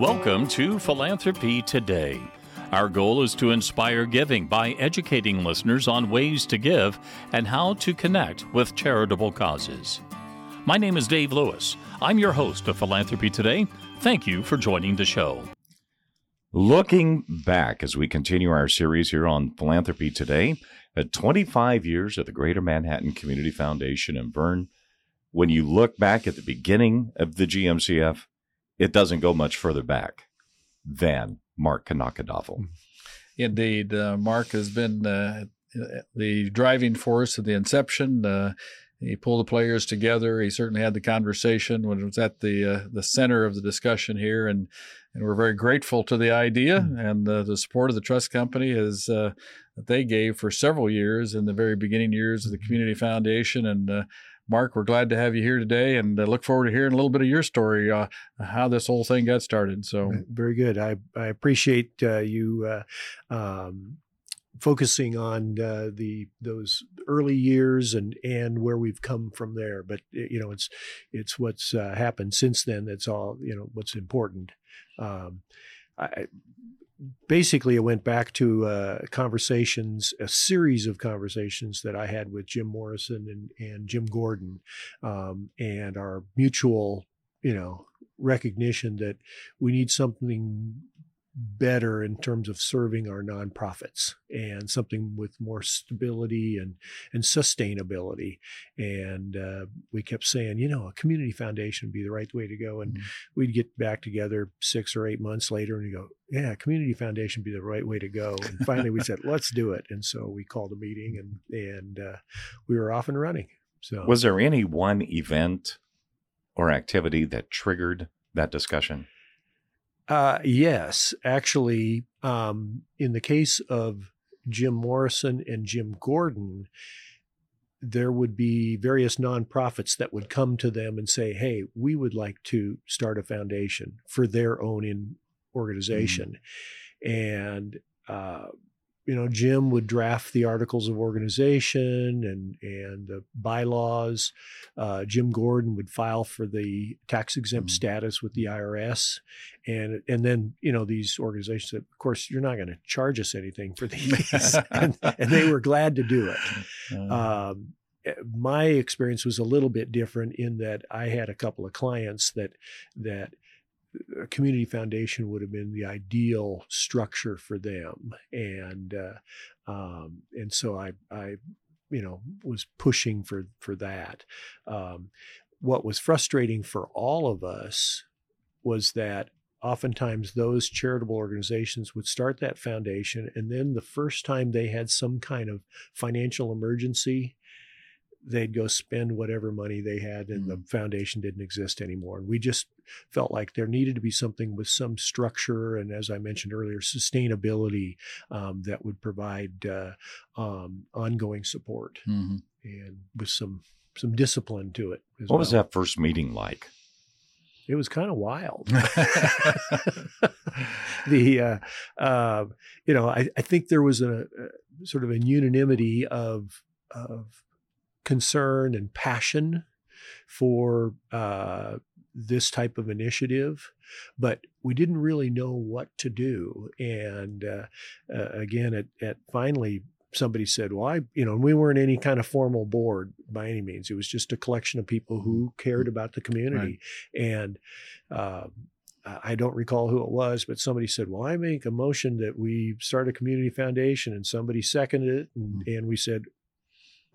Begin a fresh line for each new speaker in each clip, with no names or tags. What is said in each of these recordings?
Welcome to Philanthropy Today. Our goal is to inspire giving by educating listeners on ways to give and how to connect with charitable causes. My name is Dave Lewis. I'm your host of Philanthropy Today. Thank you for joining the show.
Looking back as we continue our series here on Philanthropy Today, at 25 years of the Greater Manhattan Community Foundation in Vern, when you look back at the beginning of the GMCF, it doesn't go much further back than Mark Knackendoffel.
Indeed, uh, Mark has been uh, the driving force of the inception. Uh, he pulled the players together. He certainly had the conversation when it was at the uh, the center of the discussion here, and and we're very grateful to the idea mm-hmm. and the support of the trust company is uh, that they gave for several years in the very beginning years of the community foundation and uh, Mark, we're glad to have you here today, and uh, look forward to hearing a little bit of your story, uh, how this whole thing got started. So,
very good. I I appreciate uh, you uh, um, focusing on uh, the those early years and and where we've come from there. But you know, it's it's what's uh, happened since then that's all you know what's important. Um, I, basically it went back to uh, conversations, a series of conversations that I had with Jim Morrison and, and Jim Gordon, um, and our mutual, you know, recognition that we need something better in terms of serving our nonprofits and something with more stability and and sustainability. And uh, we kept saying you know a community foundation would be the right way to go. And mm-hmm. we'd get back together six or eight months later and we go yeah community foundation would be the right way to go. And finally we said let's do it. And so we called a meeting and and uh, we were off and running. So
was there any one event or activity that triggered that discussion
uh, yes, actually, um, in the case of Jim Morrison and Jim Gordon, there would be various nonprofits that would come to them and say, "Hey, we would like to start a foundation for their own in organization," mm-hmm. and uh, you know, Jim would draft the articles of organization and and the bylaws. Uh, Jim Gordon would file for the tax exempt mm-hmm. status with the IRS, and and then you know these organizations. Of course, you're not going to charge us anything for these, and, and, they were glad to do it. Uh. Um, eh, my experience was a little bit different in that I had a couple of clients that that a community foundation would have been the ideal structure for them, and uh, um, and so I I you know was pushing for for that. Um, what was frustrating for all of us was that oftentimes those charitable organizations would start that foundation and then the first time they had some kind of financial emergency they'd go spend whatever money they had and mm-hmm. the foundation didn't exist anymore. And we just felt like there needed to be something with some structure and, as I mentioned earlier, sustainability um, that would provide uh, um, ongoing support mm-hmm. and with some some discipline to it.
what well. was that first meeting like?
It was kind of wild. the uh, uh, you know I, I think there was a, a sort of a unanimity of of concern and passion for uh, this type of initiative, but we didn't really know what to do. And uh, uh, again, at, at finally, somebody said, "Well, I, you know, we weren't any kind of formal board by any means. It was just a collection of people who cared about the community." Right. And uh, I don't recall who it was, but somebody said, "Well, I make a motion that we start a community foundation," and somebody seconded it, and, mm-hmm. and we said,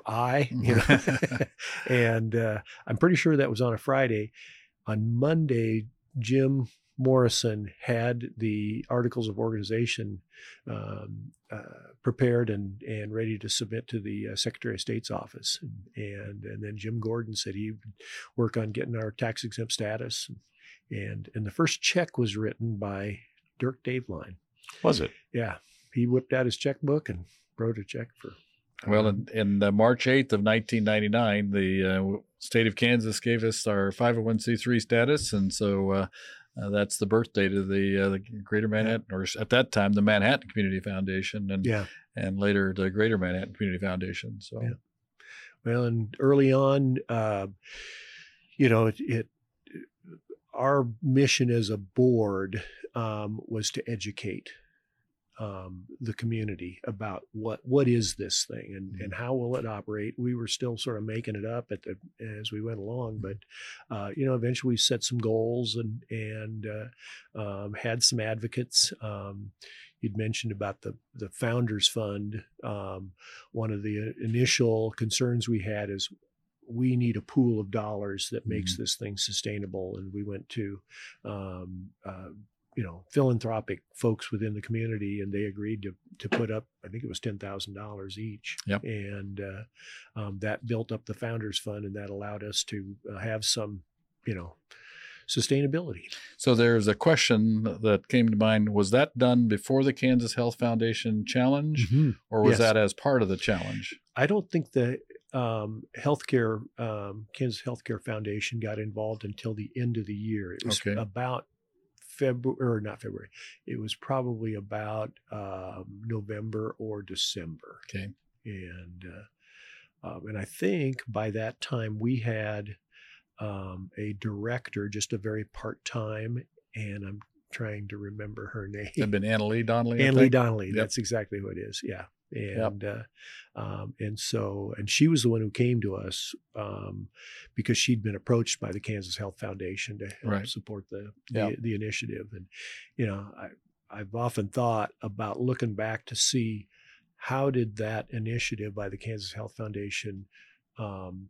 I, you know, and uh, I'm pretty sure that was on a Friday. On Monday, Jim Morrison had the articles of organization um, uh, prepared and, and ready to submit to the uh, Secretary of State's office. And, and then Jim Gordon said he would work on getting our tax exempt status. And, and the first check was written by Dirk Daveline.
Was it?
Yeah. He whipped out his checkbook and wrote a check for
well, in, in uh, March 8th of 1999, the uh, state of Kansas gave us our 501c3 status. And so uh, uh, that's the birth date of the, uh, the Greater Manhattan, or at that time, the Manhattan Community Foundation, and yeah. and later the Greater Manhattan Community Foundation. So, yeah.
well, and early on, uh, you know, it, it our mission as a board um, was to educate um, the community about what what is this thing and, and how will it operate. We were still sort of making it up at the as we went along, but uh, you know, eventually we set some goals and and uh, um, had some advocates. Um, you'd mentioned about the the founders fund. Um, one of the initial concerns we had is we need a pool of dollars that makes mm-hmm. this thing sustainable, and we went to um, uh, you know philanthropic folks within the community, and they agreed to to put up. I think it was ten thousand dollars each,
yep.
and uh, um, that built up the founders fund, and that allowed us to uh, have some, you know, sustainability.
So there's a question that came to mind: Was that done before the Kansas Health Foundation challenge, mm-hmm. or was yes. that as part of the challenge?
I don't think the um, healthcare um, Kansas Healthcare Foundation got involved until the end of the year. It was okay. about February or not February. It was probably about um, November or December.
Okay.
And uh, um, and I think by that time we had um, a director, just a very part time, and I'm trying to remember her name.
Had been Annalee Donnelly.
Annalee Donnelly. Yep. That's exactly who it is. Yeah and yep. uh, um, and so and she was the one who came to us um, because she'd been approached by the Kansas Health Foundation to help right. support the, the, yep. the initiative, and you know I I've often thought about looking back to see how did that initiative by the Kansas Health Foundation um,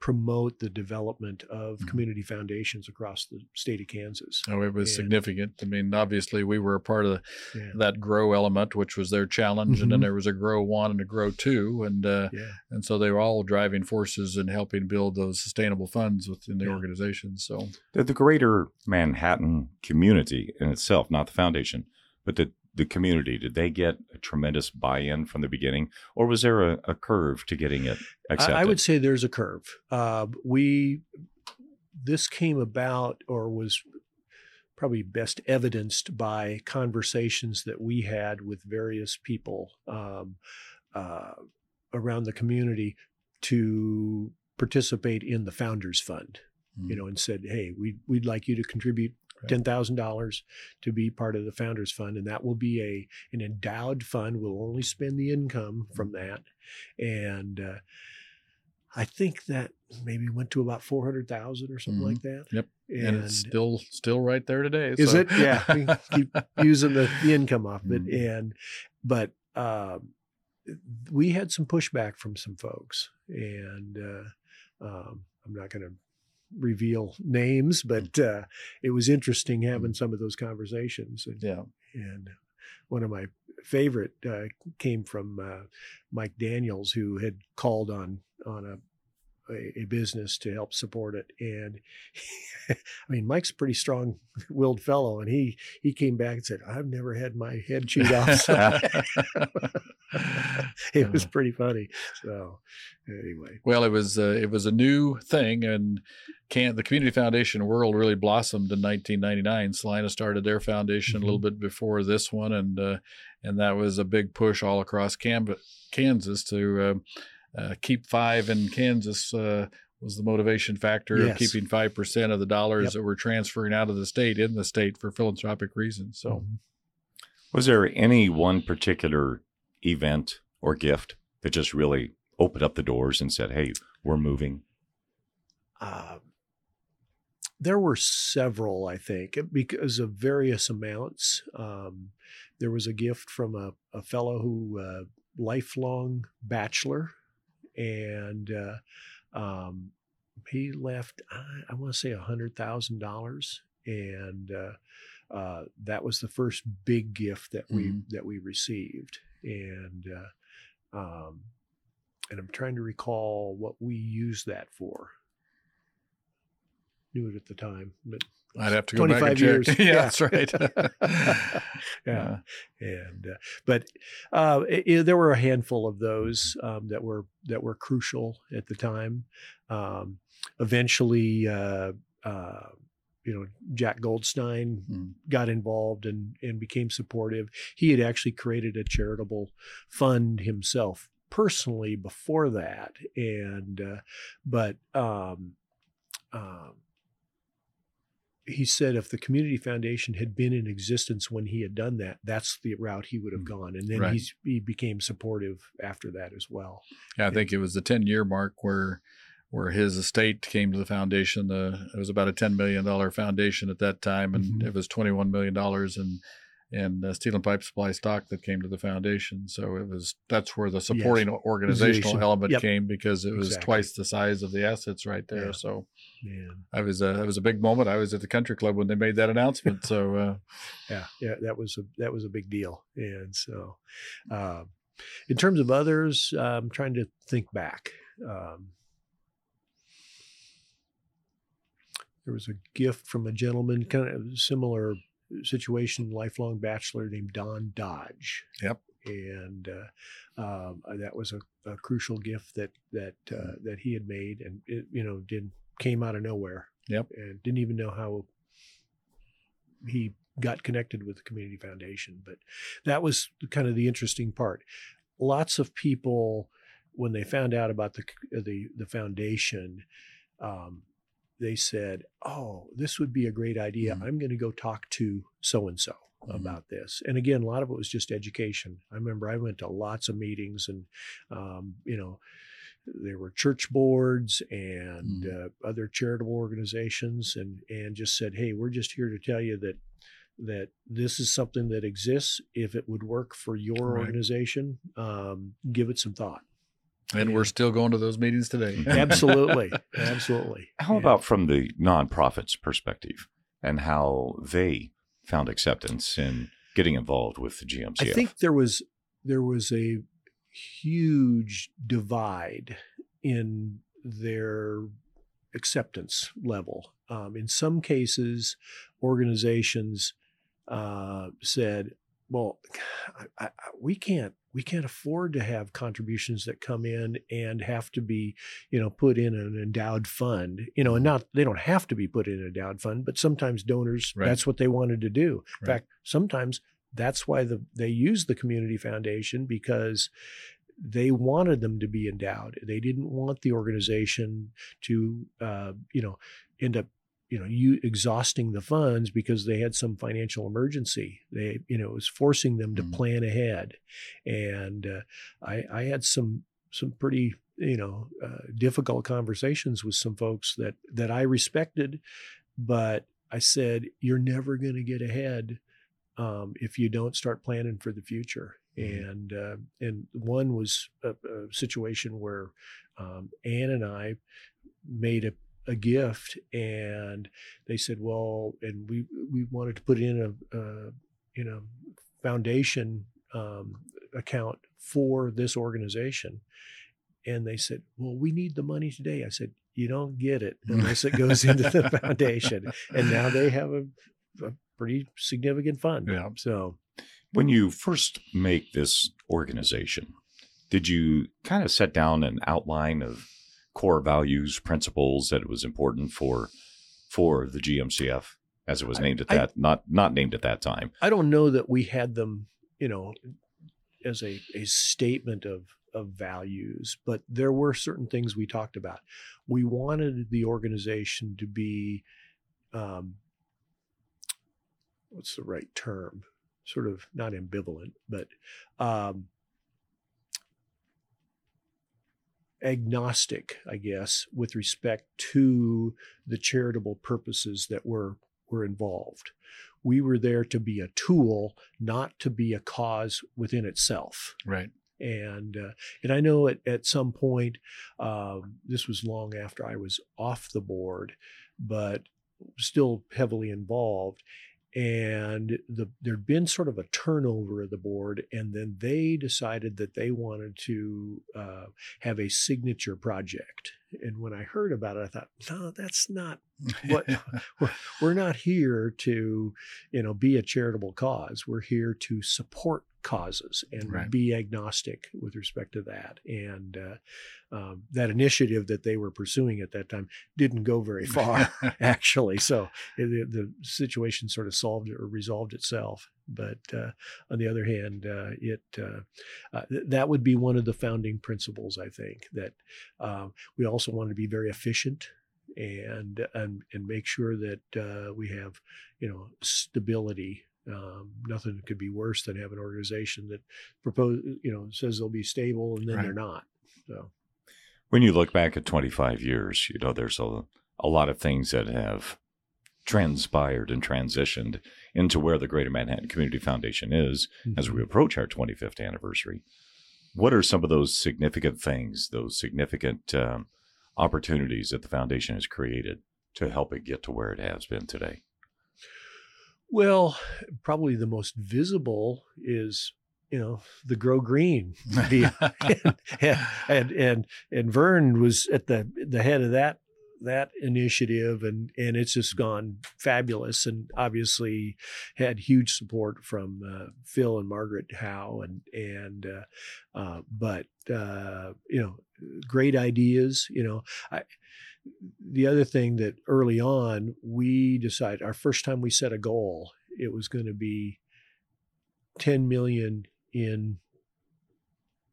promote the development of mm-hmm. community foundations across the state of Kansas.
Oh, it was and, significant. I mean, obviously, we were a part of yeah. that grow element, which was their challenge, mm-hmm. and then mm-hmm. there was a grow one and a grow two, and uh, yeah. and so they were all driving forces in helping build those sustainable funds within the yeah. organization. So
the, the greater Manhattan community in itself, not the foundation, but the the community? Did they get a tremendous buy-in from the beginning, or was there a, a curve to getting it accepted?
I, I would say there's a curve. Uh, we this came about, or was probably best evidenced by conversations that we had with various people um, uh, around the community to participate in the Founders Fund. Mm. You know, and said, "Hey, we we'd like you to contribute ten thousand dollars to be part of the founders fund, and that will be a an endowed fund. We'll only spend the income from that, and uh, I think that maybe went to about four hundred thousand or something mm-hmm. like that.
Yep, and, and, it's still still right there today.
Is so. it? Yeah, we keep using the, the income off of it, mm-hmm. and but. Um, we had some pushback from some folks, and uh, um, I'm not going to reveal names, but mm. uh, it was interesting having mm. some of those conversations. And,
yeah.
And one of my favorite uh, came from uh, Mike Daniels, who had called on on a a, a business to help support it. And I mean, Mike's a pretty strong willed fellow. And he, he came back and said, I've never had my head chewed off. So it was pretty funny. So anyway,
well, it was, uh, it was a new thing and can the community foundation world really blossomed in 1999. Salina started their foundation mm-hmm. a little mm-hmm. bit before this one. And, uh, and that was a big push all across Kansas to, uh, uh, keep five in Kansas uh, was the motivation factor yes. of keeping five percent of the dollars yep. that were transferring out of the state in the state for philanthropic reasons. So, mm-hmm.
was there any one particular event or gift that just really opened up the doors and said, "Hey, we're moving"? Uh,
there were several, I think, because of various amounts. Um, there was a gift from a, a fellow who, uh, lifelong bachelor, and uh, um, he left. I, I want to say a hundred thousand dollars, and uh, uh, that was the first big gift that we mm-hmm. that we received, and uh, um, and I'm trying to recall what we used that for. Knew it at the time, but
I'd have to go back and check. Years. yeah,
yeah,
that's right.
yeah. and uh, but uh, it, there were a handful of those um, that were that were crucial at the time. Um, eventually, uh, uh you know, Jack Goldstein mm. got involved and and became supportive. He had actually created a charitable fund himself personally before that, and uh, but. Um, um he said if the community foundation had been in existence when he had done that, that's the route he would have
Mm.
gone. And then
Right.
he's, he became supportive after that as well.
Yeah, I think it was the 10 year mark where where his estate came to the foundation. The it was about a 10 million dollar foundation at that time, and
Mhm.
it was 21 million dollars in in uh, steel and pipe supply stock that came to the foundation. So it was that's where the supporting organizational
Organization.
element
Yep.
came because it was
Exactly.
twice the size of the assets right there.
Yeah.
So
Man.
I was a, it was a big moment. I was at the country club when they made that announcement. So uh,
yeah, yeah, that was a that was a big deal. And so, um, in terms of others, I'm trying to think back. Um, there was a gift from a gentleman, kind of similar situation, lifelong bachelor named Don Dodge.
Yep.
And uh, um, that was a, a crucial gift that that uh, that he had made, and it, you know, did came out of nowhere.
Yep.
And didn't even know how he got connected with the community foundation but that was kind of the interesting part lots of people when they found out about the the, the foundation um, they said oh this would be a great idea.
Mhm.
i'm going to go talk to so and so about this. And again a lot of it was just education. I remember i went to lots of meetings and um, you know there were church boards and uh, other charitable organizations and and just said hey we're just here to tell you that that this is something that exists. If it would work for your
Right.
organization um, give it some thought
and we're still going to those meetings today.
absolutely absolutely
How
Yeah.
about from the nonprofits perspective and how they found acceptance in getting involved with the GMCF?
I think there was there was a huge divide in their acceptance level. Um, in some cases, organizations uh, said, "Well, I, I, we can't we can't afford to have contributions that come in and have to be, you know, put in an endowed fund. You know, and not they don't have to be put in an endowed fund, but sometimes donors
Right.
that's what they wanted to do. In
Right.
fact, sometimes that's why the they use the community foundation because they wanted them to be endowed. They didn't want the organization to, uh, you know, end up, you know, you exhausting the funds because they had some financial emergency. They, you know, it was forcing them to
Mhm.
plan ahead. And uh, I, I had some some pretty, you know, uh, difficult conversations with some folks that that I respected, but I said, you're never going to get ahead um, if you don't start planning for the future.
Mhm.
And uh, and one was a, a situation where um, Ann and I made a, a gift, and they said, well, and we we wanted to put in a, a you know foundation um, account for this organization. And they said, Well, we need the money today. I said, You don't get it unless it goes into the foundation. And now they have a, a pretty significant fund.
Yeah.
So,
when you first make this organization, did you kind of set down an outline of core values, principles that it was important for for the GMCF as it was
I-
named at
I-
that not not named at that time?
I don't know that we had them, you know, as a, a statement of of values, but there were certain things we talked about. We wanted the organization to be, um, what's the right term? Sort of not ambivalent, but um, agnostic, I guess, with respect to the charitable purposes that were were involved we were there to be a tool, not to be a cause within itself.
Right.
And uh, and I know at, at some point, um, this was long after I was off the board, but still heavily involved. And the, there'd been sort of a turnover of the board, and then they decided that they wanted to uh, have a signature project. And when I heard about it, I thought, no, that's not What- we're not here to you know be a charitable cause we're here to support causes and
Right.
be agnostic with respect to that and uh, um, that initiative that they were pursuing at that time didn't go very far actually so the, the situation sort of solved or resolved itself but uh, on the other hand uh, it uh, uh, th- that would be one of the founding principles i think that um, we also want to be very efficient and and and make sure that uh, we have you know stability. Um, nothing could be worse than have an organization that propose you know says they'll be stable and then
Right.
they're not. So
When you look back at 25 years, you know, there's a, a lot of things that have transpired and transitioned into where the Greater Manhattan Community Foundation is as we approach our 25th anniversary. What are some of those significant things, those significant um, opportunities that the foundation has created to help it get to where it has been today?
Well, probably the most visible is you know the grow green. And, and and and Vern was at the the head of that that initiative and and it's just gone fabulous and obviously had huge support from uh, Phil and Margaret Howe and and uh, uh, but uh, you know great ideas you know. I the other thing that early on we decided our first time we set a goal it was going to be 10 million in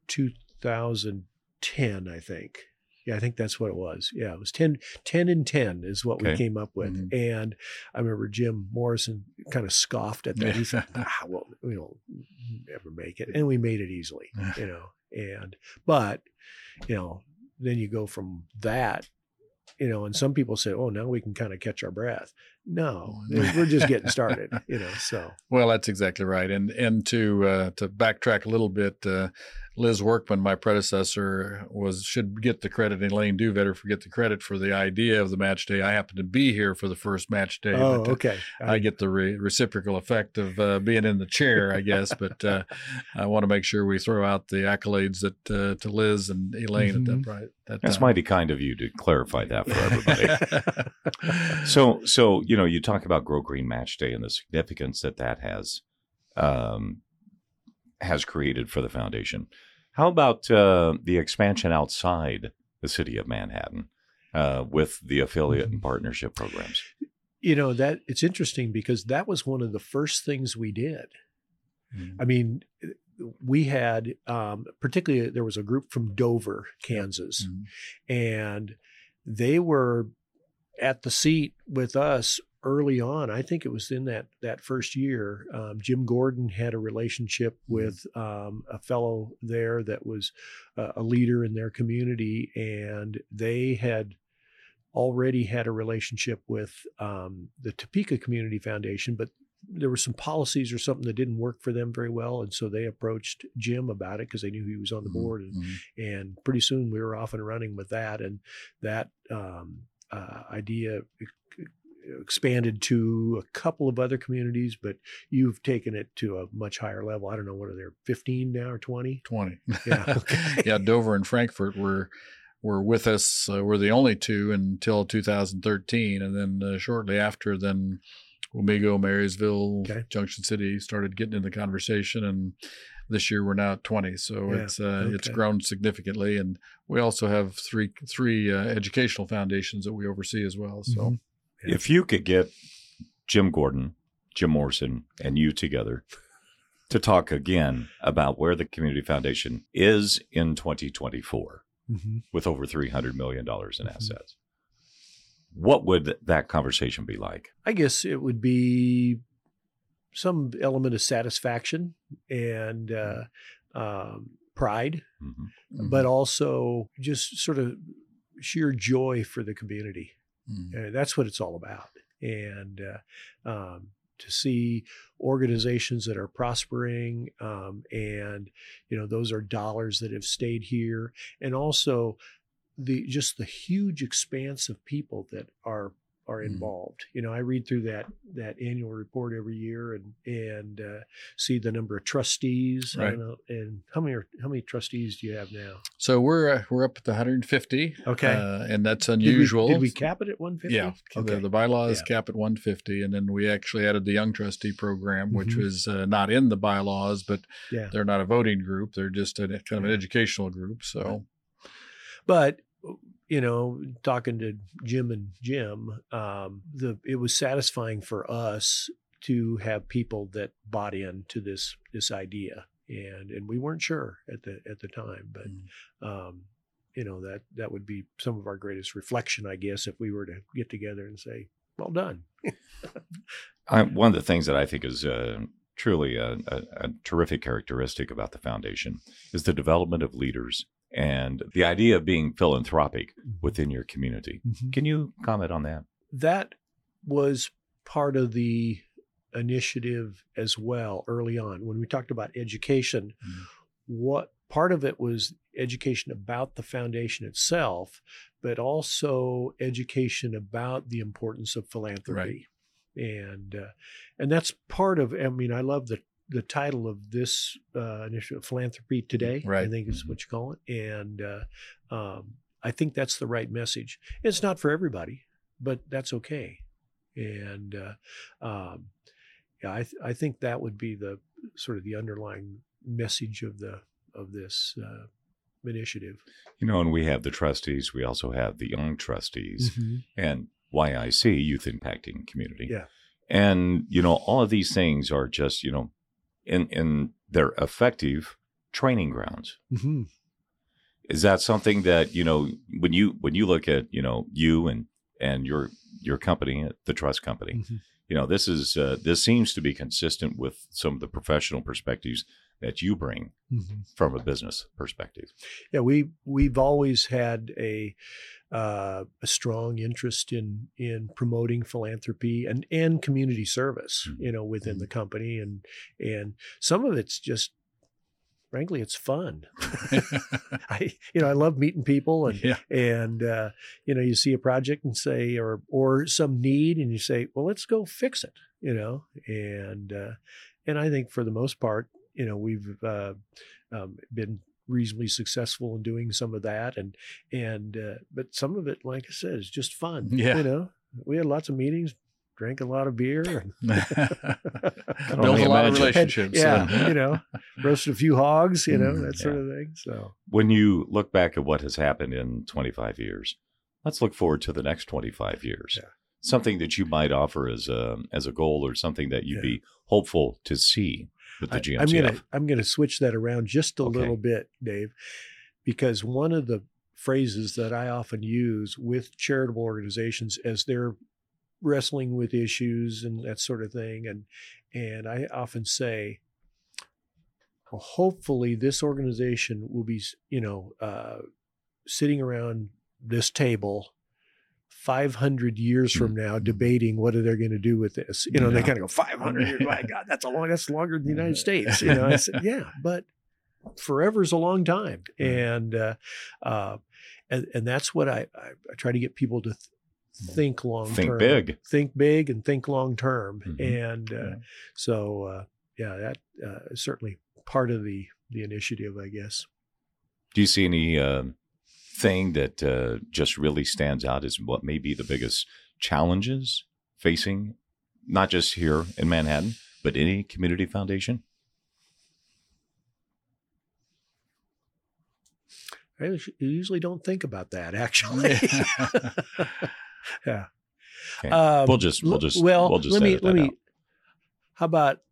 2010 i think. Yeah i think that's what it was. Yeah it was 10 10 and 10 is what we came up with.
Mhm.
and i remember jim morrison kind of scoffed at that. He said ah, well we will never make it. And we made it easily you know and but you know then you go from that you know and some people say oh now we can kind of catch our breath no we're just getting started you know so
Well, that's exactly right. And and to uh, to backtrack a little bit, uh, Liz Workman, my predecessor, was should get the credit, and Elaine Duvetter forget the credit for the idea of the match day. I happened to be here for the first match day.
oh
but, uh,
okay
I get the re- reciprocal effect of uh, being in the chair, I guess. But uh, I want to make sure we throw out the accolades that uh, to Liz and Elaine at that, right, that
That's mighty kind of you to clarify that for everybody. so, so you know, you talk about Grow Green Match Day and the significance that that has um, has created for the foundation. How about uh, the expansion outside the city of Manhattan uh, with the affiliate and partnership programs?
you know that it's interesting because that was one of the first things we did
Mm.
i mean we had um, particularly there was a group from dover kansas
Mhm.
and they were at the seat with us early on i think it was in that that first year um, jim gordon had a relationship with um, a fellow there that was uh, a leader in their community and they had already had a relationship with um, the topeka community foundation but there were some policies or something that didn't work for them very well and so they approached jim about it because they knew he was on the
Mhm.
board and
Mhm.
and pretty soon we were off and running with that and that um, uh, idea expanded to a couple of other communities but you've taken it to a much higher level i don't know what are there 15 now or 20
20.
Yeah, okay.
yeah, Dover and Frankfort were were with us. Uh, were the only two until 2013, and then uh, shortly after, then Wamego, Marysville,
Okay.
Junction City started getting in the conversation, and this year we're now at 20. So
Yeah,
it's uh, it's grown significantly, and we also have three three uh, educational foundations that we oversee as well. So.
Mhm. Yeah.
If you could get Jim Gordon, Jim Morrison, and you together to talk again about where the Community Foundation is in 2024
Mhm.
with over $300 million in
Mhm.
assets, what would that conversation be like?
I guess it would be some element of satisfaction and uh, um, pride,
Mhm.
Mhm.
but also just sort of sheer joy for the community.
Mhm.
Uh, that's what it's all about. And uh, um, to see organizations that are prospering, um, and you know, those are dollars that have stayed here, and also the just the huge expanse of people that are are
Mhm.
involved. You know, I read through that that annual report every year and and uh, see the number of trustees. I
Right.
don't know, and how many are, how many trustees do you have now?
So we're uh, we're up at the 150.
Okay.
uh, and that's
Did we-
unusual.
Did we, cap it at 150?
Yeah,
Okay.
the, the bylaws
Yeah.
cap at 150, and then we actually added the young trustee program, which
Mhm.
was uh, not in the bylaws, but
Yeah.
they're not a voting group; they're just a kind of an educational group. So,
but you know talking to jim and jim um, the it was satisfying for us to have people that bought into this this idea and and we weren't sure at the at the time but
Mm.
um you know that that would be some of our greatest reflection, I guess, if we were to get together and say, "Well done."
I, one of the things that I think is uh, truly a, a, a, terrific characteristic about the foundation is the development of leaders and the idea of being philanthropic
Mm-hmm.
within your community. Can you comment on that?
That was part of the initiative as well early on when we talked about education.
Mhm.
What part of it was education about the foundation itself, but also education about the importance of philanthropy. And uh, and that's part of. I mean, I love the the title of this uh, initiative, philanthropy today. I think is what you call it, and uh, um, I think that's the right message. It's not for everybody, but that's okay. And uh, um, yeah, I th- I think that would be the sort of the underlying message of the of this uh, initiative.
You know, and we have the trustees, we also have the young trustees
Mm-hmm.
and YIC, Youth Impacting Community.
Yeah.
And, you know, all of these things are just, you know, in, in their effective training grounds.
Mm-hmm.
Is that something that, you know, when you when you look at, you know, you and and your your company, the trust company,
Mhm.
you know, this is uh, this seems to be consistent with some of the professional perspectives that you bring
Mm-hmm.
from a business perspective.
Yeah, we we've always had a uh, a strong interest in in promoting philanthropy and and community service,
Mhm.
you know, within the company, and and some of it's just, frankly, it's fun. I you know I love meeting people and
yeah.
and uh, you know you see a project and say or or some need and you say well let's go fix it you know and uh, and I think for the most part you know we've uh, um, been reasonably successful in doing some of that and and uh, but some of it like I said is just fun
Yeah.
you know we had lots of meetings drank a lot of beer and
Build
only
a lot of
imagine.
relationships.
yeah
uh,
you know roasted a few hogs you know
Mm,
that sort of thing so
When you look back at what has happened in 25 years, let's look forward to the next 25 years.
Yeah.
Something that you might offer as a as a goal or something that you'd
Yeah.
be hopeful to see with the
I-. I'm gonna I'm gonna switch that around just a
Okay.
little bit, Dave, because one of the phrases that I often use with charitable organizations as they're wrestling with issues and that sort of thing, and and I often say, well, hopefully this organization will be, you know, uh, sitting around this table. 500 years from now debating what are they going to do with this you know they
Yeah.
kind of go 500 years my god that's a long that's longer than the united states you know I said, yeah but forever is a long time and uh, uh, and, and that's what I, I, I try to get people to th- think long
Think
term
big.
think big and think long term
Mhm.
and uh,
Yeah.
so uh, yeah that uh, is certainly part of the the initiative i guess
Do you see any uh, thing that uh, just really stands out is what may be the biggest challenges facing not just here in Manhattan, but any community foundation?
I usually don't think about that actually. yeah.
Okay.
Um,
we'll just we'll just
well.
we'll just
let me let me.
out.
How about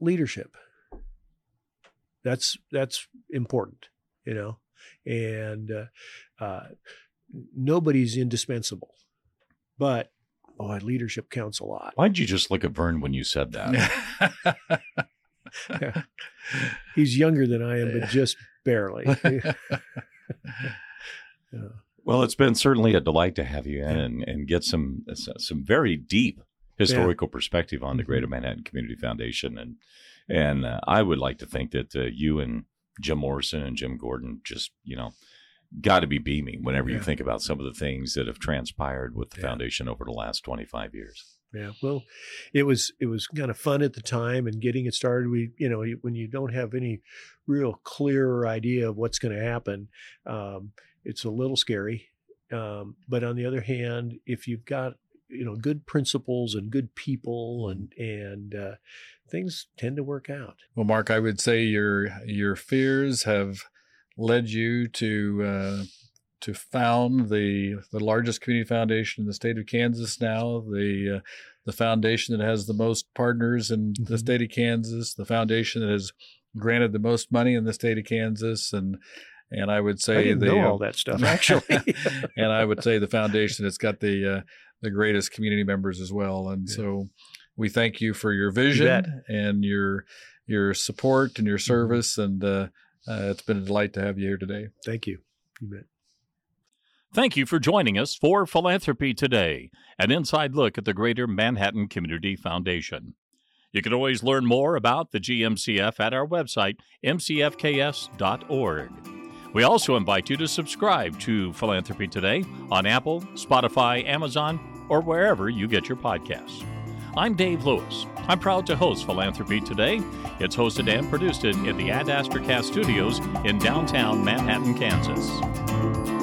leadership? That's that's important, you know, and uh, uh, nobody's indispensable, but boy, leadership counts a lot.
Why'd you just look at Vern when you said that?
He's younger than I am, but just barely. Yeah.
Well, it's been certainly a delight to have you in and, and get some some very deep historical perspective on the
Mhm.
Greater Manhattan Community Foundation, and and uh, I would like to think that uh, you and Jim Morrison and Jim Gordon just you know got to be beaming whenever you think about some of the things that have transpired with the
Yeah.
foundation over the last twenty five years.
Yeah, well, it was it was kind of fun at the time and getting it started. We, you know, when you don't have any real clear idea of what's going to happen, um, it's a little scary. Um, but on the other hand, if you've got you know good principles and good people and and uh, things tend to work out.
Well, Mark, I would say your your fears have led you to uh, to found the the largest community foundation in the state of Kansas now. The uh, the foundation that has the most partners in the
Mhm.
state of Kansas. The foundation that has granted the most money in the state of Kansas, and And I would
I
say
didn't
the
know
uh,
all that stuff actually.
and I would say the foundation that's got the uh, the greatest community members as well. And
Yeah.
so we thank you for your vision
bet.
and your your support and your service. And uh, uh, it's been a delight to have you here today.
Thank you. You bet.
Thank you for joining us for Philanthropy Today, an inside look at the Greater Manhattan Community Foundation. You can always learn more about the GMCF at our website, mcfks.org. We also invite you to subscribe to Philanthropy Today on Apple, Spotify, Amazon, or wherever you get your podcasts. I'm Dave Lewis. I'm proud to host Philanthropy Today. It's hosted and produced in the Ad Astra Cast Studios in downtown Manhattan, Kansas.